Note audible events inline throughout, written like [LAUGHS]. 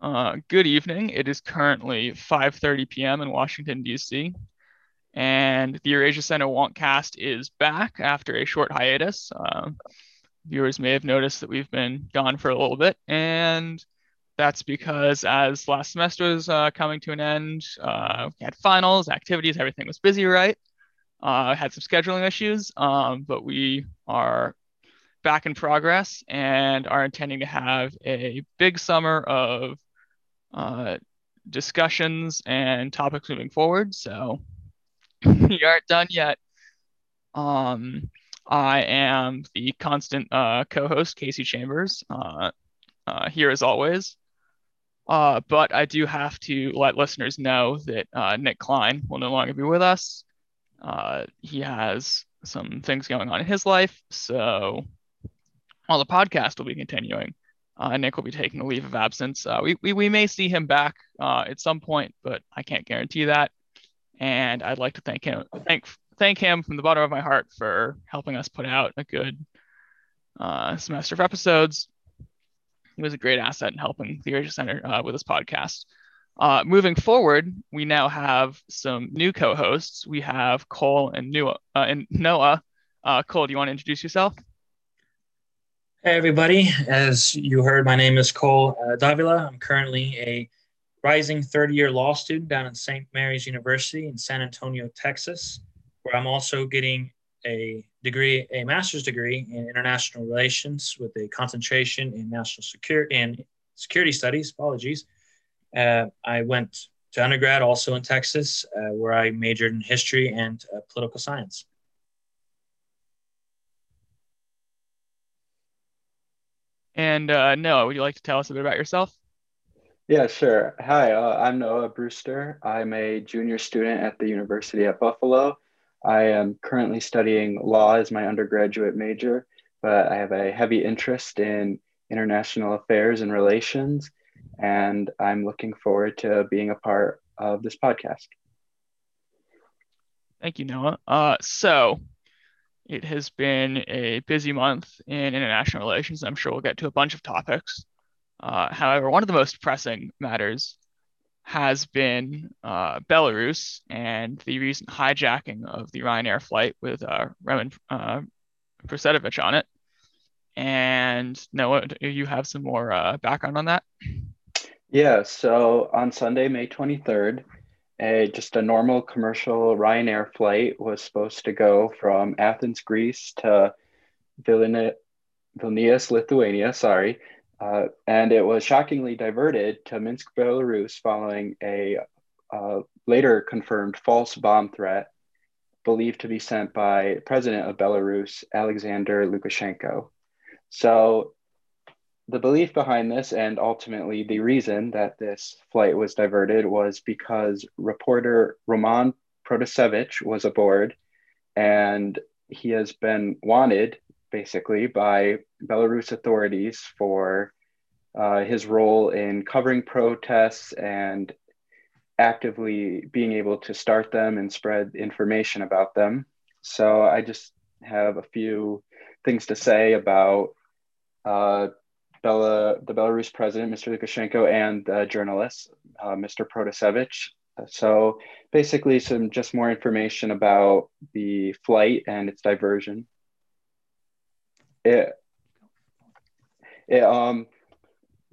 Uh, good evening. It is currently 5:30 p.m. in Washington D.C. and the Eurasia Center Wonkcast is back after a short hiatus. Uh, viewers may have noticed that we've been gone for a little bit, and that's because as last semester was uh, coming to an end, uh, we had finals, activities, everything was busy, right? Uh, had some scheduling issues, um, but we are back in progress and are intending to have a big summer of uh, discussions and topics moving forward. So [LAUGHS] we aren't done yet. Um, I am the constant uh, co-host, Casey Chambers, uh, uh, here as always. Uh, but I do have to let listeners know that uh, Nick Klein will no longer be with us. Uh, he has some things going on in his life, so while the podcast will be continuing, uh, Nick will be taking a leave of absence. Uh, we, we, we may see him back uh, at some point, but I can't guarantee that. And I'd like to thank him thank thank him from the bottom of my heart for helping us put out a good uh, semester of episodes. He was a great asset in helping the Eurasia Center uh, with this podcast. Uh, moving forward, we now have some new co-hosts. We have Cole and, Noah. and Noah. Cole, do you want to introduce yourself? Hey, everybody. As you heard, my name is Cole uh, Davila. I'm currently a rising third year law student down at St. Mary's University in San Antonio, Texas, where I'm also getting a degree, a master's degree in international relations with a concentration in national security and security studies. Apologies. Uh, I went to undergrad also in Texas, uh, where I majored in history and uh, political science. And uh, Noah, would you like to tell us a bit about yourself? Yeah, sure. Hi, uh, I'm Noah Brewster. I'm a junior student at the University at Buffalo. I am currently studying law as my undergraduate major, but I have a heavy interest in international affairs and relations, and I'm looking forward to being a part of this podcast. Thank you, Noah. Uh, so, it has been a busy month in international relations. I'm sure we'll get to a bunch of topics. Uh, however, one of the most pressing matters has been uh, Belarus and the recent hijacking of the Ryanair flight with uh, Roman uh, on it. And Noah, you have some more uh, background on that? Yeah, so on Sunday, May 23rd, a just a normal commercial Ryanair flight was supposed to go from Athens, Greece to Vilnius, Lithuania. Sorry, uh, and it was shockingly diverted to Minsk, Belarus, following a uh, later confirmed false bomb threat believed to be sent by President of Belarus, Alexander Lukashenko. So the belief behind this and ultimately the reason that this flight was diverted was because reporter Roman Protasevich was aboard and he has been wanted basically by Belarus authorities for uh, his role in covering protests and actively being able to start them and spread information about them. So I just have a few things to say about uh, Bela, the Belarus president, Mr. Lukashenko, and the journalist, uh, Mr. Protasevich. So basically, some just more information about the flight and its diversion. It, it um,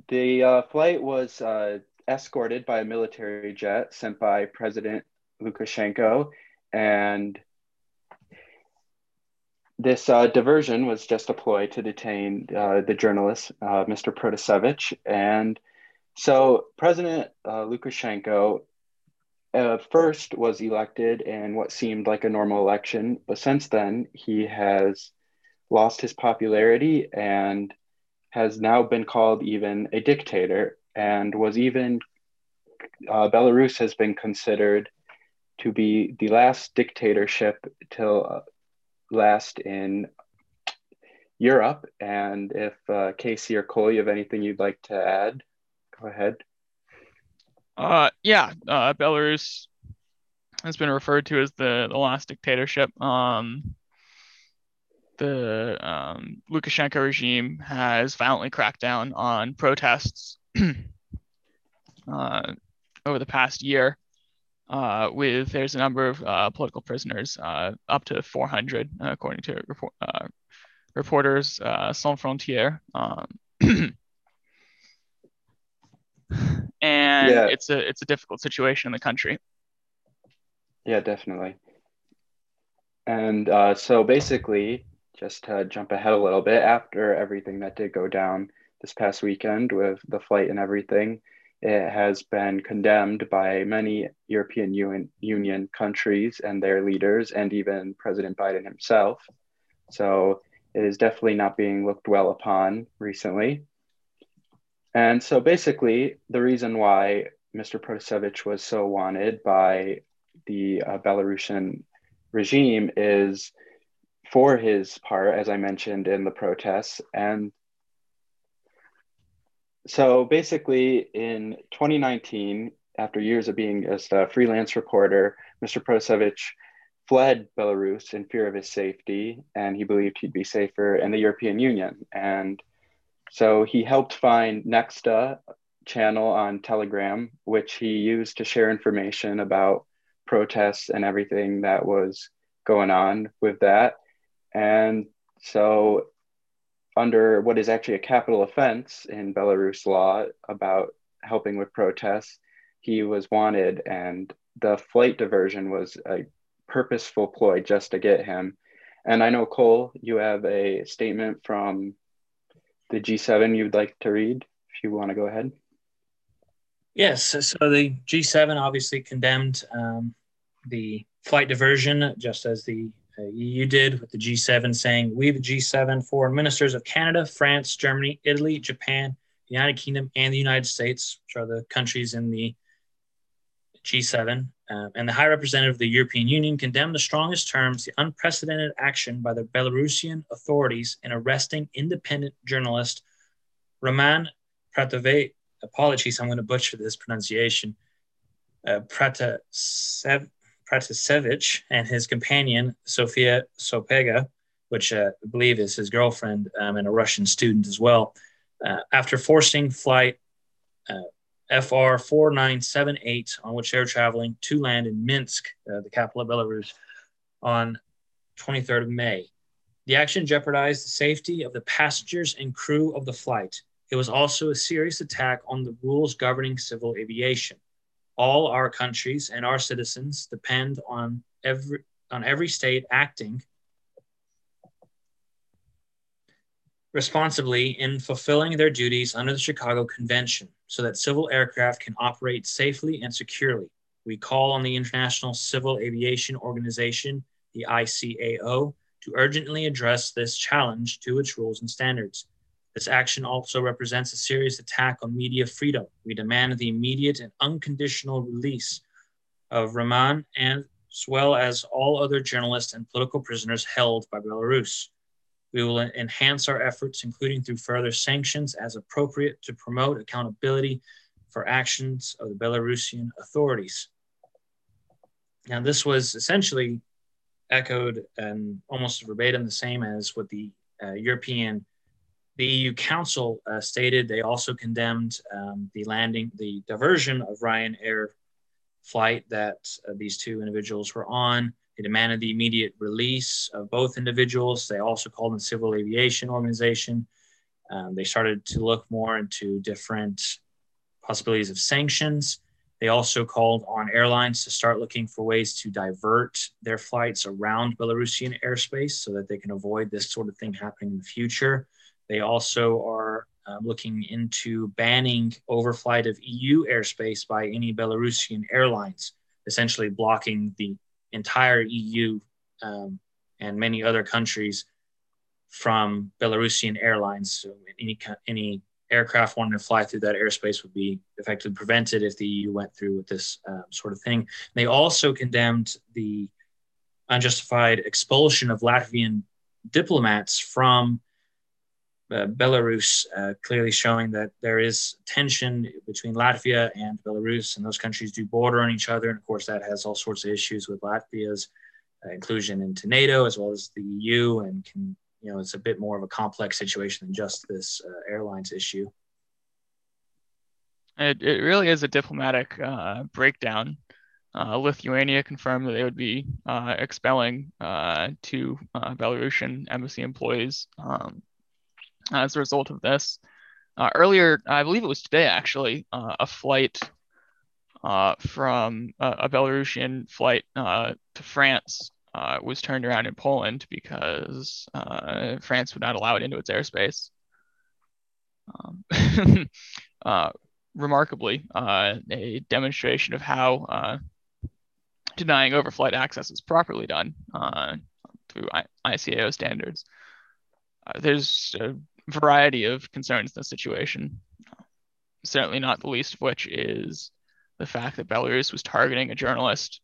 the uh, flight was uh, escorted by a military jet sent by President Lukashenko, and this uh, diversion was just a ploy to detain uh, the journalist, uh, Mr. Protasevich. And so President uh, Lukashenko uh, first was elected in what seemed like a normal election, but since then he has lost his popularity and has now been called even a dictator and was even, uh, Belarus has been considered to be the last dictatorship till last in Europe. And if uh, Casey or Cole, you have anything you'd like to add, go ahead. Uh, yeah, uh, Belarus has been referred to as the, the last dictatorship. Um, the um, Lukashenko regime has violently cracked down on protests [CLEARS THROAT] uh, over the past year. Uh, with there's a number of uh, political prisoners, uh, up to 400, according to report, reporters Sans Frontières. Um, [CLEARS THROAT] and yeah. it's a it's a difficult situation in the country. Yeah, definitely. And uh, so basically, just to jump ahead a little bit, after everything that did go down this past weekend with the flight and everything, it has been condemned by many European Union, Union countries and their leaders, and even President Biden himself. So it is definitely not being looked well upon recently. And so basically, the reason why Mr. Protasevich was so wanted by the uh, Belarusian regime is for his part, as I mentioned in the protests. And so basically, in 2019, after years of being just a freelance reporter, Mr. Prosevich fled Belarus in fear of his safety, and he believed he'd be safer in the European Union. And so he helped find Nexta channel on Telegram, which he used to share information about protests and everything that was going on with that. And so, under what is actually a capital offense in Belarus law about helping with protests, he was wanted, and the flight diversion was a purposeful ploy just to get him. And I know, Cole, you have a statement from the G7 you'd like to read if you want to go ahead. Yes. So the G7 obviously condemned um, the flight diversion, just as the EU did with the G7, saying, We, the G7 foreign ministers of Canada, France, Germany, Italy, Japan, United Kingdom, and the United States, which are the countries in the G7, uh, and the High Representative of the European Union condemned the strongest terms the unprecedented action by the Belarusian authorities in arresting independent journalist Roman Pratove. Apologies, I'm going to butcher this pronunciation. Uh, Pratasevich and his companion Sofia Sapega, which uh, I believe is his girlfriend um, and a Russian student as well, uh, after forcing flight uh, FR 4978, on which they're traveling to land in Minsk, uh, the capital of Belarus, on 23rd of May. The action jeopardized the safety of the passengers and crew of the flight. It was also a serious attack on the rules governing civil aviation. All our countries and our citizens depend on every on every state acting responsibly in fulfilling their duties under the Chicago Convention so that civil aircraft can operate safely and securely. We call on the International Civil Aviation Organization, the ICAO, to urgently address this challenge to its rules and standards. This action also represents a serious attack on media freedom. We demand the immediate and unconditional release of Roman and as well as all other journalists and political prisoners held by Belarus. We will enhance our efforts, including through further sanctions as appropriate to promote accountability for actions of the Belarusian authorities. Now, this was essentially echoed and almost verbatim the same as what the uh, European, the EU Council uh, stated. They also condemned um, the landing, the diversion of Ryanair flight that uh, these two individuals were on. They demanded the immediate release of both individuals. They also called in civil aviation organization. Um, they started to look more into different possibilities of sanctions. They also called on airlines to start looking for ways to divert their flights around Belarusian airspace so that they can avoid this sort of thing happening in the future. They also are uh, looking into banning overflight of EU airspace by any Belarusian airlines, essentially blocking the entire EU um, and many other countries from Belarusian airlines. So any any aircraft wanting to fly through that airspace would be effectively prevented if the EU went through with this uh, sort of thing. They also condemned the unjustified expulsion of Latvian diplomats from uh, Belarus, uh, clearly showing that there is tension between Latvia and Belarus, and those countries do border on each other. And of course, that has all sorts of issues with Latvia's uh, inclusion into NATO as well as the EU, and can you know it's a bit more of a complex situation than just this uh, airlines issue. It, it really is a diplomatic uh, breakdown. Lithuania confirmed that they would be expelling two Belarusian embassy employees um, as a result of this. Uh, earlier, I believe it was today actually, a flight from a, a, Belarusian flight to France was turned around in Poland because France would not allow it into its airspace. Um, [LAUGHS] remarkably uh, a demonstration of how uh, denying overflight access is properly done uh, through I- ICAO standards. Uh, there's variety of concerns in this situation, certainly not the least of which is the fact that Belarus was targeting a journalist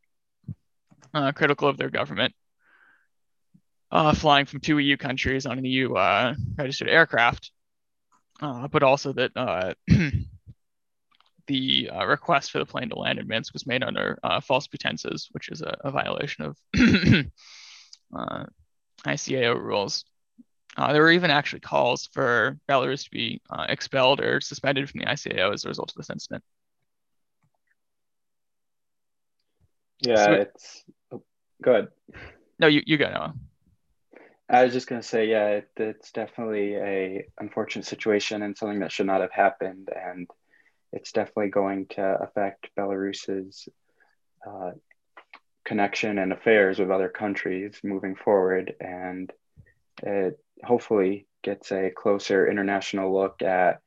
uh, critical of their government. Uh, flying from two EU countries on an EU registered aircraft, but also that [CLEARS THROAT] the uh, request for the plane to land in Minsk was made under uh, false pretenses, which is a, a violation of [CLEARS THROAT] uh, ICAO rules. Uh, there were even actually calls for Belarus to be uh, expelled or suspended from the ICAO as a result of this incident. Yeah, so, it's oh, good. No, you, you go, Noah. I was just going to say, yeah, it, it's definitely a unfortunate situation and something that should not have happened. And it's definitely going to affect Belarus's uh, connection and affairs with other countries moving forward. And it hopefully gets a closer international look at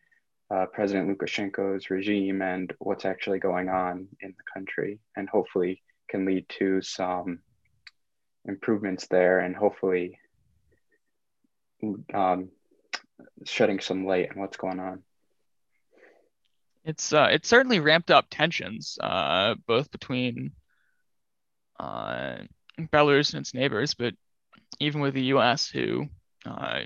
uh, President Lukashenko's regime and what's actually going on in the country, and hopefully can lead to some improvements there and hopefully um, shedding some light on what's going on. It's uh, it's certainly ramped up tensions, uh, both between uh, Belarus and its neighbors, but even with the U.S., who uh,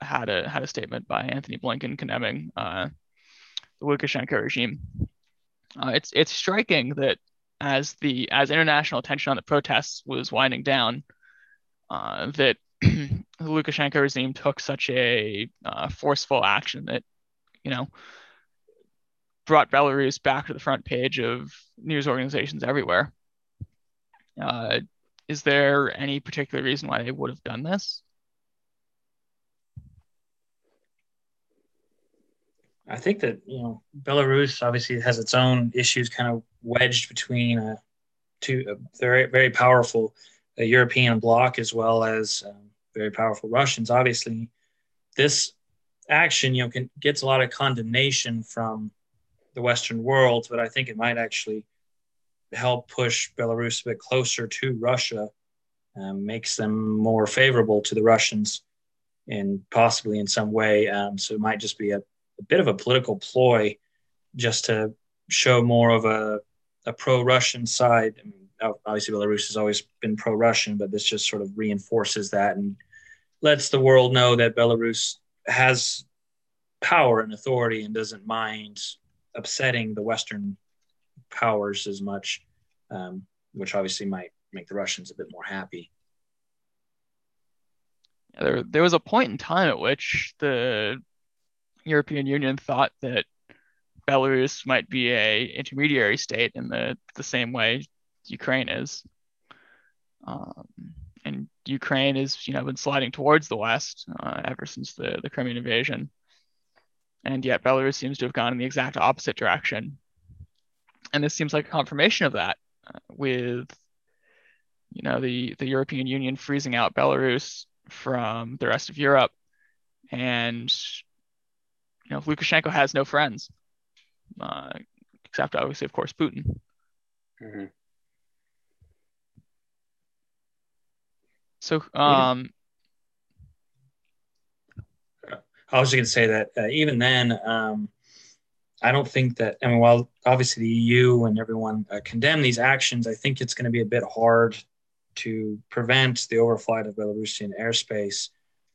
had a had a statement by Antony Blinken condemning uh, the Lukashenko regime. Uh, it's it's striking that as the as international attention on the protests was winding down, uh, that [CLEARS THROAT] the Lukashenko regime took such a uh, forceful action that you know brought Belarus back to the front page of news organizations everywhere. Uh, is there any particular reason why they would have done this? I think that you know Belarus obviously has its own issues, kind of wedged between uh, two uh, very very powerful uh, European bloc as well as um, very powerful Russians. Obviously, this action you know can, gets a lot of condemnation from the Western world, but I think it might actually help push Belarus a bit closer to Russia, um, makes them more favorable to the Russians, and possibly in some way. Um, so it might just be a, a, bit of a political ploy, just to show more of a, a pro-Russian side. I mean, obviously, Belarus has always been pro-Russian, but this just sort of reinforces that and lets the world know that Belarus has power and authority and doesn't mind upsetting the Western powers as much, um, which obviously might make the Russians a bit more happy. There, there was a point in time at which the European Union thought that Belarus might be a intermediary state in the, the same way Ukraine is. Um, and Ukraine has, you know, been sliding towards the West uh, ever since the, the Crimean invasion and yet Belarus seems to have gone in the exact opposite direction. And this seems like a confirmation of that, uh, with you know the the European Union freezing out Belarus from the rest of Europe, and you know Lukashenko has no friends, uh, except obviously, of course, Putin. Mm-hmm. So, um, I was just going to say that uh, even then, um, I don't think that, I mean, while obviously the EU and everyone uh, condemn these actions, I think it's going to be a bit hard to prevent the overflight of Belarusian airspace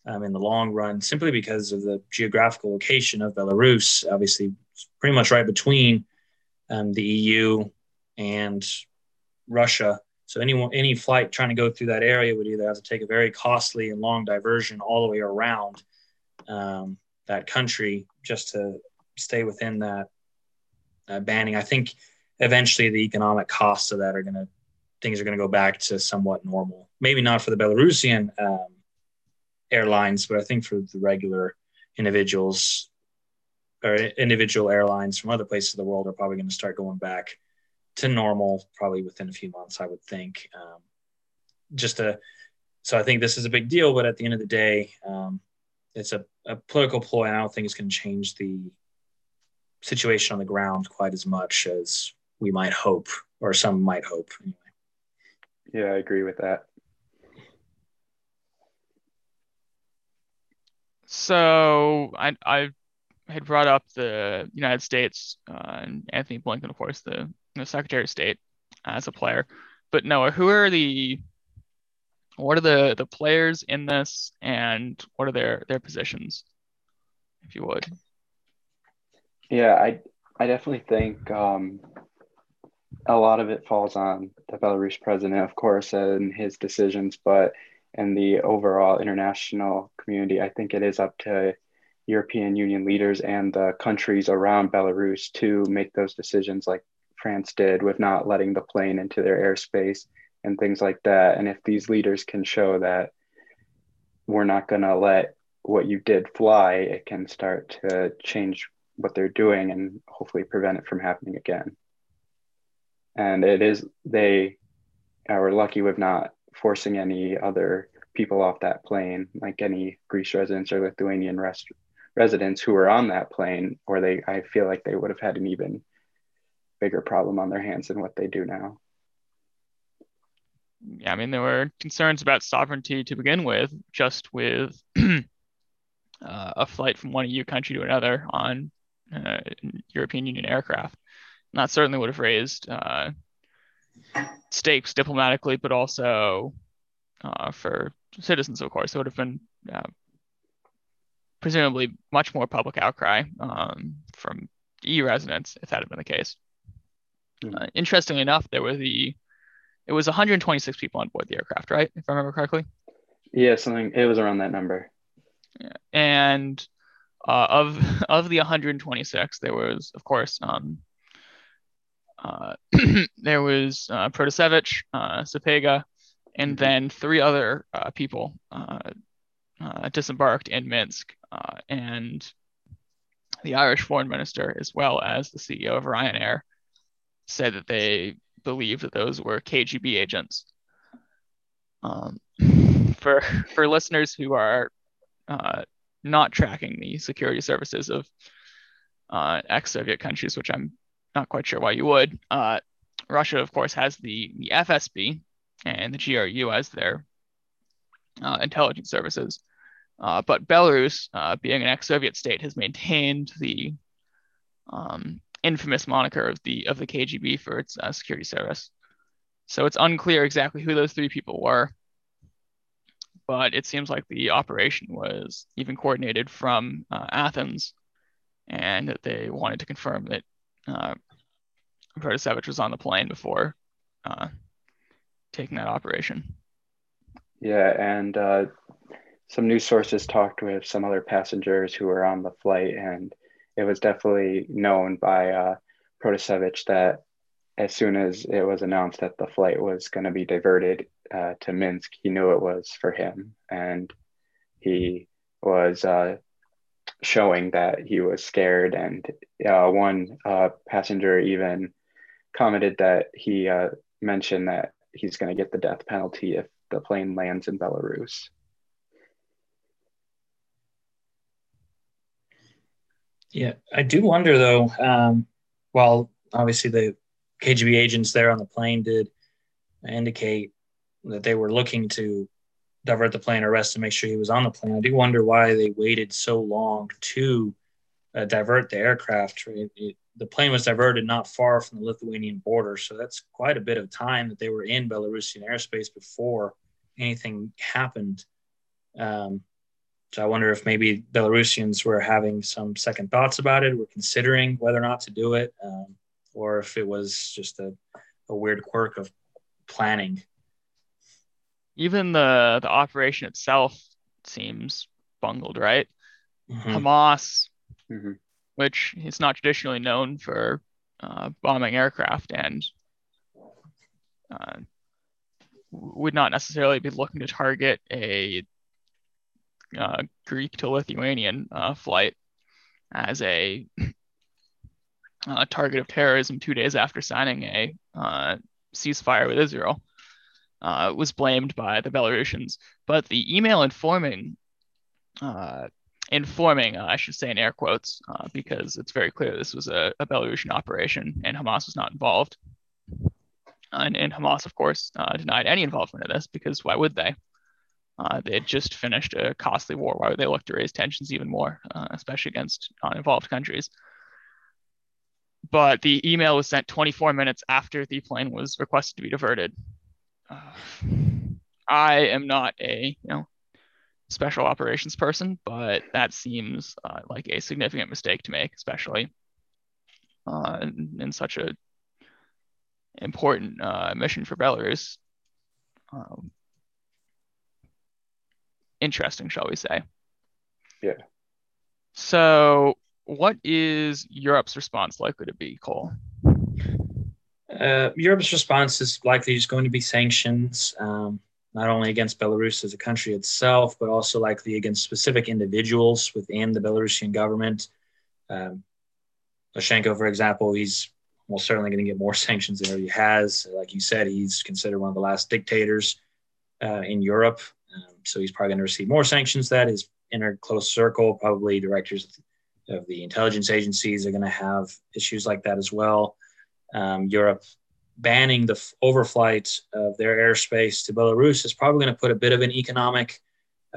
um, in the long run, simply because of the geographical location of Belarus. Obviously, pretty much right between um, the EU and Russia. So any any flight trying to go through that area would either have to take a very costly and long diversion all the way around um, that country just to stay within that uh, banning. I think eventually the economic costs of that are going to things are going to go back to somewhat normal. Maybe not for the Belarusian um, airlines, but I think for the regular individuals or individual airlines from other places of the world are probably going to start going back to normal probably within a few months, I would think. Um, just a so I think this is a big deal, but at the end of the day, um, it's a, a political ploy. And I don't think it's going to change the situation on the ground quite as much as we might hope, or some might hope. Anyway. Yeah, I agree with that. So I I had brought up the United States uh, and Antony Blinken, of course, the, the Secretary of State as a player. But Noah, who are the what are the the players in this, and what are their their positions, if you would? Yeah, I I definitely think um, a lot of it falls on the Belarus president, of course, and his decisions, but in the overall international community, I think it is up to European Union leaders and the countries around Belarus to make those decisions, like France did with not letting the plane into their airspace and things like that. And if these leaders can show that we're not going to let what you did fly, it can start to change what they're doing and hopefully prevent it from happening again and it is they are lucky with not forcing any other people off that plane, like any Greece residents or Lithuanian rest, residents who were on that plane, or they I feel like they would have had an even bigger problem on their hands than what they do now. Yeah, I mean there were concerns about sovereignty to begin with, just with [CLEARS THROAT] uh, a flight from one EU country to another on uh, European Union aircraft that certainly would have raised uh, stakes diplomatically, but also uh, for citizens, of course. It would have been uh, presumably much more public outcry um, from EU residents if that had been the case. Mm. interestingly enough, there were the it was 126 people on board the aircraft, right? If I remember correctly. Yeah, something. It was around that number. Yeah. And uh, of [LAUGHS] of the 126, there was, of course, um, uh, [CLEARS THROAT] there was uh, Protasevich, uh, Sapega, and mm-hmm. then three other uh, people uh, uh, disembarked in Minsk, uh, and the Irish foreign minister, as well as the CEO of Ryanair, said that they believed that those were KGB agents. Um, [LAUGHS] for for listeners who are not tracking the security services of ex-Soviet countries, which I'm not quite sure why you would. Uh, Russia, of course, has the, the FSB and the GRU as their uh, intelligence services. Uh, but Belarus, uh, being an ex-Soviet state, has maintained the um, infamous moniker of the of the KGB for its uh, security service. So it's unclear exactly who those three people were, but it seems like the operation was even coordinated from uh, Athens, and that they wanted to confirm that uh, Protasevich was on the plane before uh, taking that operation. Yeah, and uh, some news sources talked with some other passengers who were on the flight, and it was definitely known by uh, Protasevich that as soon as it was announced that the flight was going to be diverted uh, to Minsk, he knew it was for him, and he was uh, showing that he was scared. And uh, one uh, passenger even commented that he uh, mentioned that he's going to get the death penalty if the plane lands in Belarus. Yeah, I do wonder though. Um, while obviously the KGB agents there on the plane did indicate that they were looking to divert the plane, arrest and make sure he was on the plane. I do wonder why they waited so long to uh, divert the aircraft. It, it, the plane was diverted not far from the Lithuanian border, so that's quite a bit of time that they were in Belarusian airspace before anything happened. Um, so I wonder if maybe Belarusians were having some second thoughts about it, were considering whether or not to do it, um, or if it was just a, a weird quirk of planning even the the operation itself seems bungled, right? Mm-hmm. Hamas, mm-hmm. which is not traditionally known for uh, bombing aircraft and uh, would not necessarily be looking to target a uh, Greek to Lithuanian uh, flight as a uh, target of terrorism two days after signing a uh, ceasefire with Israel. Uh, was blamed by the Belarusians, but the email informing, uh, informing, I should say in air quotes, because it's very clear this was a, a, Belarusian operation and Hamas was not involved. And, and Hamas, of course, denied any involvement in this because why would they? Uh, they had just finished a costly war. Why would they look to raise tensions even more, uh, especially against non-involved countries? But the email was sent 24 minutes after the plane was requested to be diverted. Uh, I am not a you know special operations person, but that seems uh, like a significant mistake to make, especially uh, in, in, such a important uh, mission for Belarus. Um, interesting, shall we say. Yeah. So, what is Europe's response likely to be, Cole? Uh, Europe's response is likely just going to be sanctions, um, not only against Belarus as a country itself, but also likely against specific individuals within the Belarusian government. Um, for example, he's most certainly going to get more [LAUGHS] sanctions than he has. Like you said, he's considered one of the last dictators uh, in Europe. Um, so he's probably going to receive more sanctions. That his inner close circle, probably directors of the intelligence agencies, are going to have issues like that as well. Um, Europe banning the overflight of their airspace to Belarus is probably going to put a bit of an economic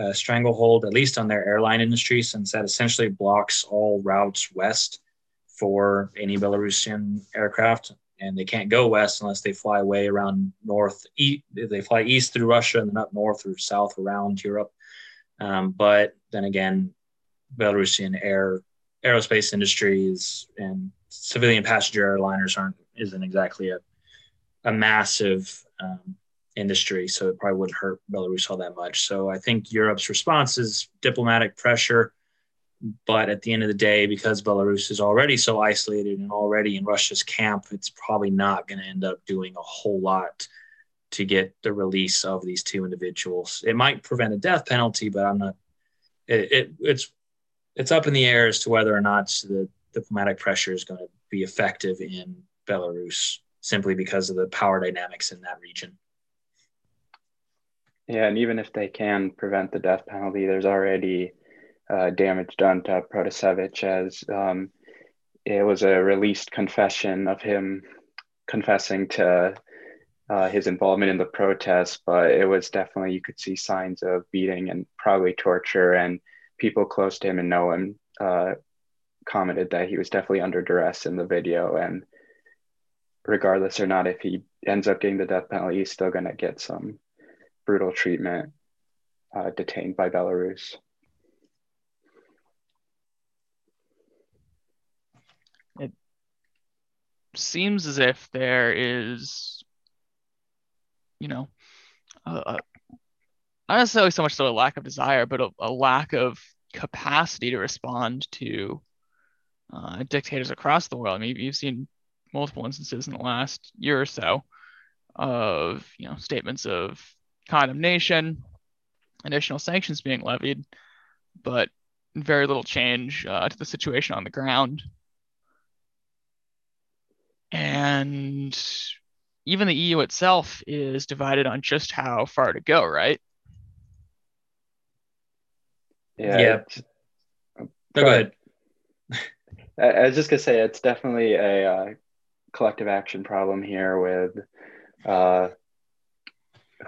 uh, stranglehold, at least on their airline industry, since that essentially blocks all routes west for any Belarusian aircraft and they can't go west unless they fly way around north. East, they fly east through Russia and then up north or south around Europe. Um, but then again, Belarusian air aerospace industries and civilian passenger airliners aren't isn't exactly a a massive um, industry, so it probably wouldn't hurt Belarus all that much. So I think Europe's response is diplomatic pressure but at the end of the day, because Belarus is already so isolated and already in Russia's camp, it's probably not going to end up doing a whole lot to get the release of these two individuals. It might prevent a death penalty, but I'm not. It, it, it's it's up in the air as to whether or not the diplomatic pressure is going to be effective in Belarus, simply because of the power dynamics in that region. Yeah, and even if they can prevent the death penalty, there's already uh, damage done to Protasevich as um, it was a released confession of him confessing to uh, his involvement in the protests, but it was definitely, you could see signs of beating and probably torture. And people close to him and know him uh, commented that he was definitely under duress in the video. And regardless or not, if he ends up getting the death penalty, he's still going to get some brutal treatment uh, detained by Belarus. It seems as if there is, you know, not necessarily so much so a lack of desire, but a, a lack of capacity to respond to uh, dictators across the world. I mean, you've seen multiple instances in the last year or so of you know statements of condemnation, additional sanctions being levied, but very little change uh, to the situation on the ground. And even the EU itself is divided on just how far to go, right? Yeah. yeah. Go, go ahead. [LAUGHS] I was just gonna say it's definitely a uh, collective action problem here with uh,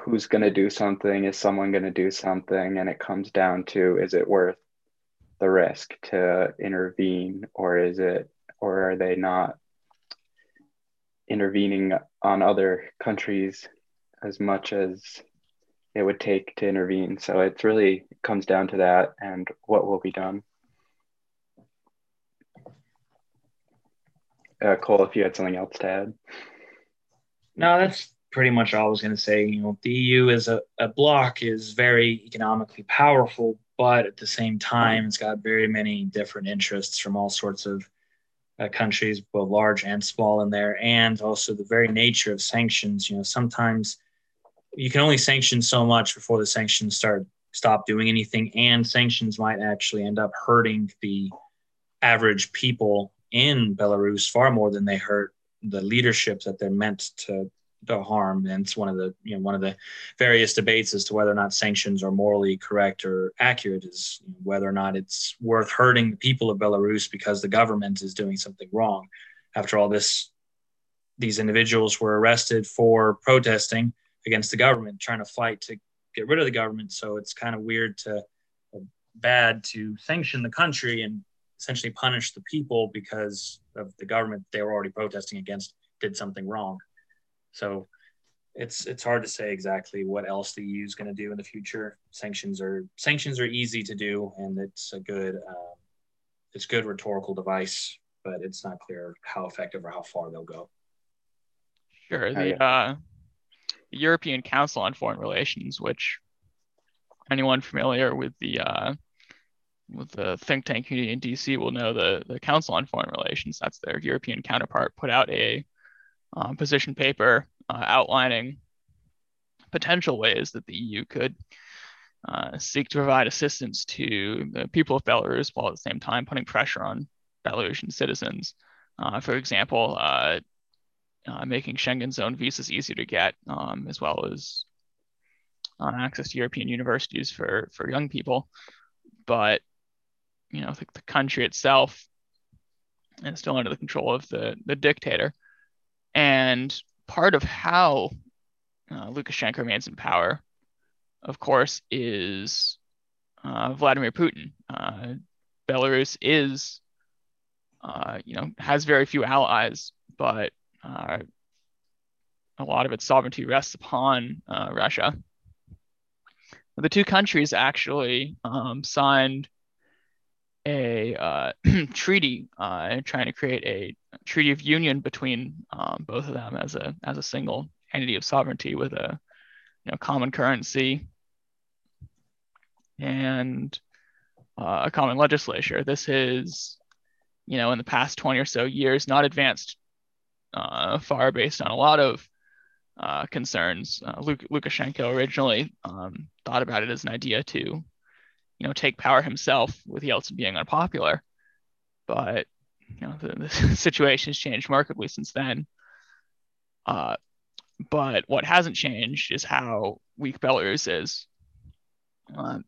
who's gonna do something. Is someone gonna do something? And it comes down to is it worth the risk to intervene, or is it, or are they not intervening on other countries as much as it would take to intervene. So it really comes down to that and what will be done. Uh, Cole, if you had something else to add. No, that's pretty much all I was going to say. You know, the EU as a, a bloc is very economically powerful, but at the same time, it's got very many different interests from all sorts of uh, countries, both large and small, in there, and also the very nature of sanctions. You know, sometimes you can only sanction so much before the sanctions start stop doing anything, and sanctions might actually end up hurting the average people in Belarus far more than they hurt the leadership that they're meant to to harm. And it's one of the you know one of the various debates as to whether or not sanctions are morally correct or accurate is whether or not it's worth hurting the people of Belarus because the government is doing something wrong. After all, this these individuals were arrested for protesting against the government, trying to fight to get rid of the government. So it's kind of weird to bad to sanction the country and essentially punish the people because of the government they were already protesting against did something wrong. So it's it's hard to say exactly what else the EU is going to do in the future. Sanctions are sanctions are easy to do, and it's a good um, it's good rhetorical device, but it's not clear how effective or how far they'll go. Sure. The uh, European Council on Foreign Relations, which anyone familiar with the uh, with the think tank community in DC will know the the Council on Foreign Relations. That's their European counterpart. Put out a um, position paper uh, outlining potential ways that the EU could uh, seek to provide assistance to the people of Belarus while at the same time putting pressure on Belarusian citizens. Uh, for example, uh, uh, making Schengen zone visas easier to get, um, as well as uh, access to European universities for, for young people. But, you know, the, the country itself is still under the control of the, the dictator. And part of how uh, Lukashenko remains in power, of course, is uh, Vladimir Putin. Uh, Belarus is, uh, you know, has very few allies, but uh, a lot of its sovereignty rests upon uh, Russia. The two countries actually um, signed a uh, [CLEARS THROAT] treaty uh, trying to create a treaty of union between um, both of them as a as a single entity of sovereignty with a you know common currency and uh, a common legislature. This is you know in the past 20 or so years not advanced uh, far based on a lot of uh, concerns. Uh, Luk- Lukashenko originally um, thought about it as an idea to you know, take power himself with Yeltsin being unpopular. But you know, the, the [LAUGHS] situation has changed markedly since then. Uh, but what hasn't changed is how weak Belarus is. Uh,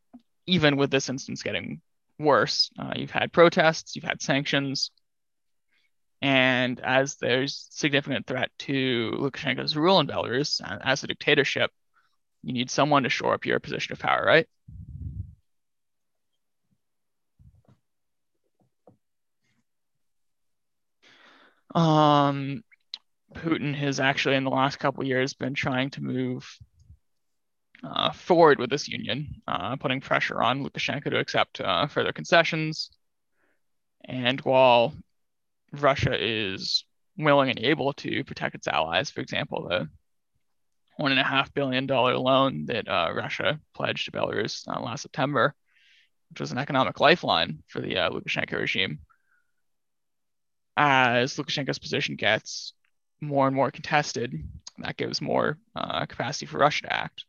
even with this instance getting worse, uh, you've had protests, you've had sanctions, and as there's significant threat to Lukashenko's rule in Belarus as a dictatorship, you need someone to shore up your position of power, right? Um, Putin has actually, in the last couple years, been trying to move uh, forward with this union, uh, putting pressure on Lukashenko to accept uh, further concessions. And while Russia is willing and able to protect its allies, for example, the one and a half billion dollar loan that uh, Russia pledged to Belarus uh, last September, which was an economic lifeline for the uh, Lukashenko regime as Lukashenko's position gets more and more contested, that gives more uh, capacity for Russia to act.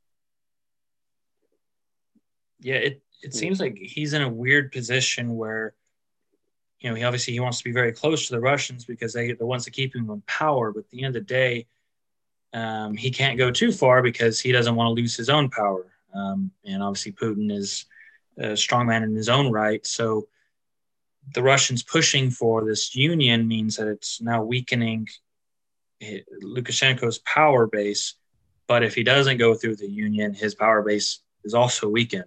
Yeah, it, it seems like he's in a weird position where, you know, he obviously he wants to be very close to the Russians because they, are the ones that keep him in power. But at the end of the day, um, he can't go too far because he doesn't want to lose his own power. Um, and obviously, Putin is a strong man in his own right. So the Russians pushing for this union means that it's now weakening Lukashenko's power base. But if he doesn't go through the union, his power base is also weakened.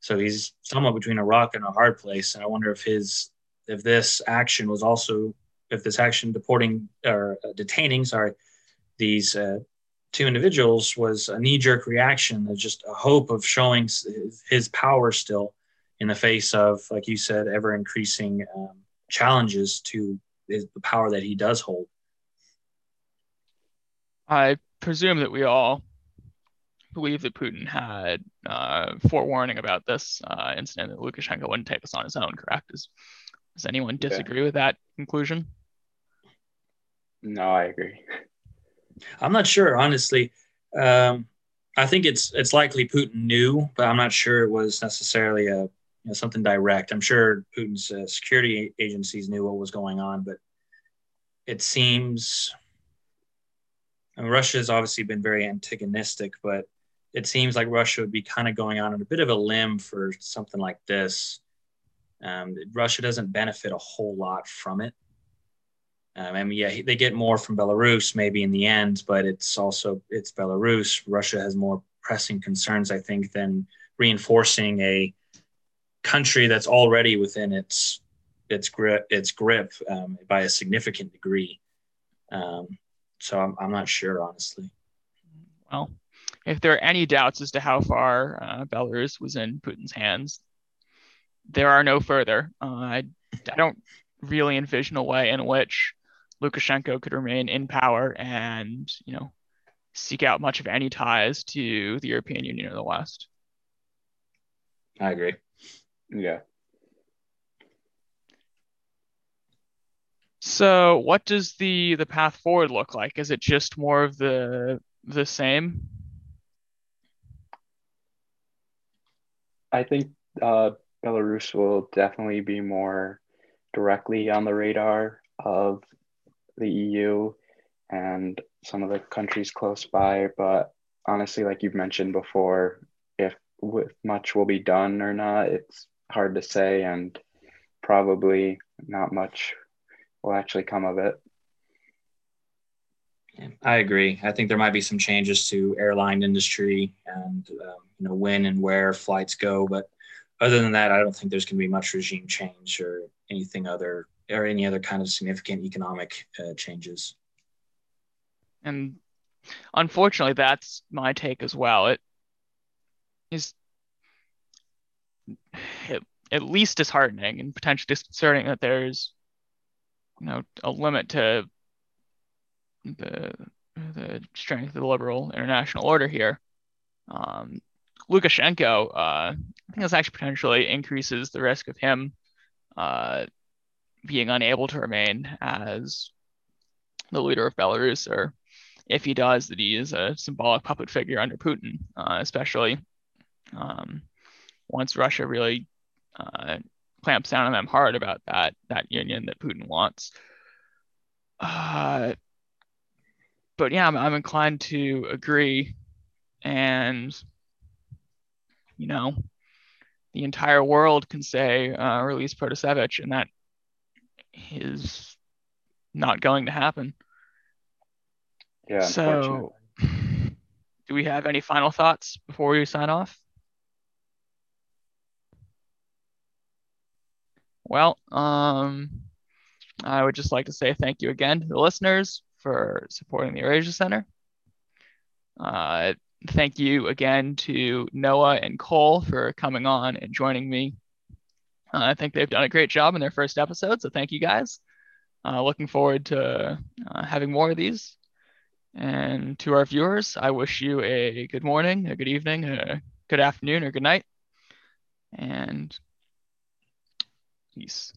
So he's somewhat between a rock and a hard place. And I wonder if his if this action was also if this action deporting or uh, detaining, sorry, these uh, two individuals was a knee jerk reaction. Just a hope of showing his power still in the face of, like you said, ever increasing um, challenges to the power that he does hold. I presume that we all believe that Putin had uh, forewarning about this uh, incident that Lukashenko wouldn't take us on his own, correct? Is, does anyone disagree yeah. with that conclusion? No, I agree. I'm not sure, honestly. Um, I think it's it's likely Putin knew, but I'm not sure it was necessarily a you know, something direct. I'm sure Putin's uh, security agencies knew what was going on, but it seems I Russia has obviously been very antagonistic, but it seems like Russia would be kind of going on a bit of a limb for something like this. Um, Russia doesn't benefit a whole lot from it. Um, I mean, yeah, they get more from Belarus maybe in the end, but it's also it's Belarus. Russia has more pressing concerns, I think, than reinforcing a country that's already within its its grip its grip um, by a significant degree. Um, so I'm, I'm not sure, honestly. Well, if there are any doubts as to how far uh, Belarus was in Putin's hands, there are no further. Uh, I, I don't really envision a way in which Lukashenko could remain in power and, you know, seek out much of any ties to the European Union or the West. I agree. Yeah. So, what does the the path forward look like? Is it just more of the the same? I think uh, Belarus will definitely be more directly on the radar of the EU and some of the countries close by. But honestly, like you've mentioned before, if with much will be done or not, it's hard to say, and probably not much will actually come of it. I agree. I think there might be some changes to airline industry and um, you know when and where flights go, but other than that, I don't think there's going to be much regime change or anything other or any other kind of significant economic uh, changes. And unfortunately, that's my take as well. It is at, least disheartening and potentially disconcerting that there's you know a limit to the the strength of the liberal international order here. Um, Lukashenko, uh, I think this actually potentially increases the risk of him uh, being unable to remain as the leader of Belarus, or if he does, that he is a symbolic puppet figure under Putin, uh, especially um, once Russia really uh, clamps down on them hard about that that union that Putin wants. Uh, but yeah, I'm, I'm inclined to agree, and you know, the entire world can say uh, release Protasevich, and that is not going to happen. Yeah. So, [SIGHS] do we have any final thoughts before we sign off? Well, um, I would just like to say thank you again to the listeners for supporting the Eurasia Center. Uh, thank you again to Noah and Cole for coming on and joining me. Uh, I think they've done a great job in their first episode, so thank you guys. Uh, looking forward to uh, having more of these. And to our viewers, I wish you a good morning, a good evening, a good afternoon, or good night. And peace.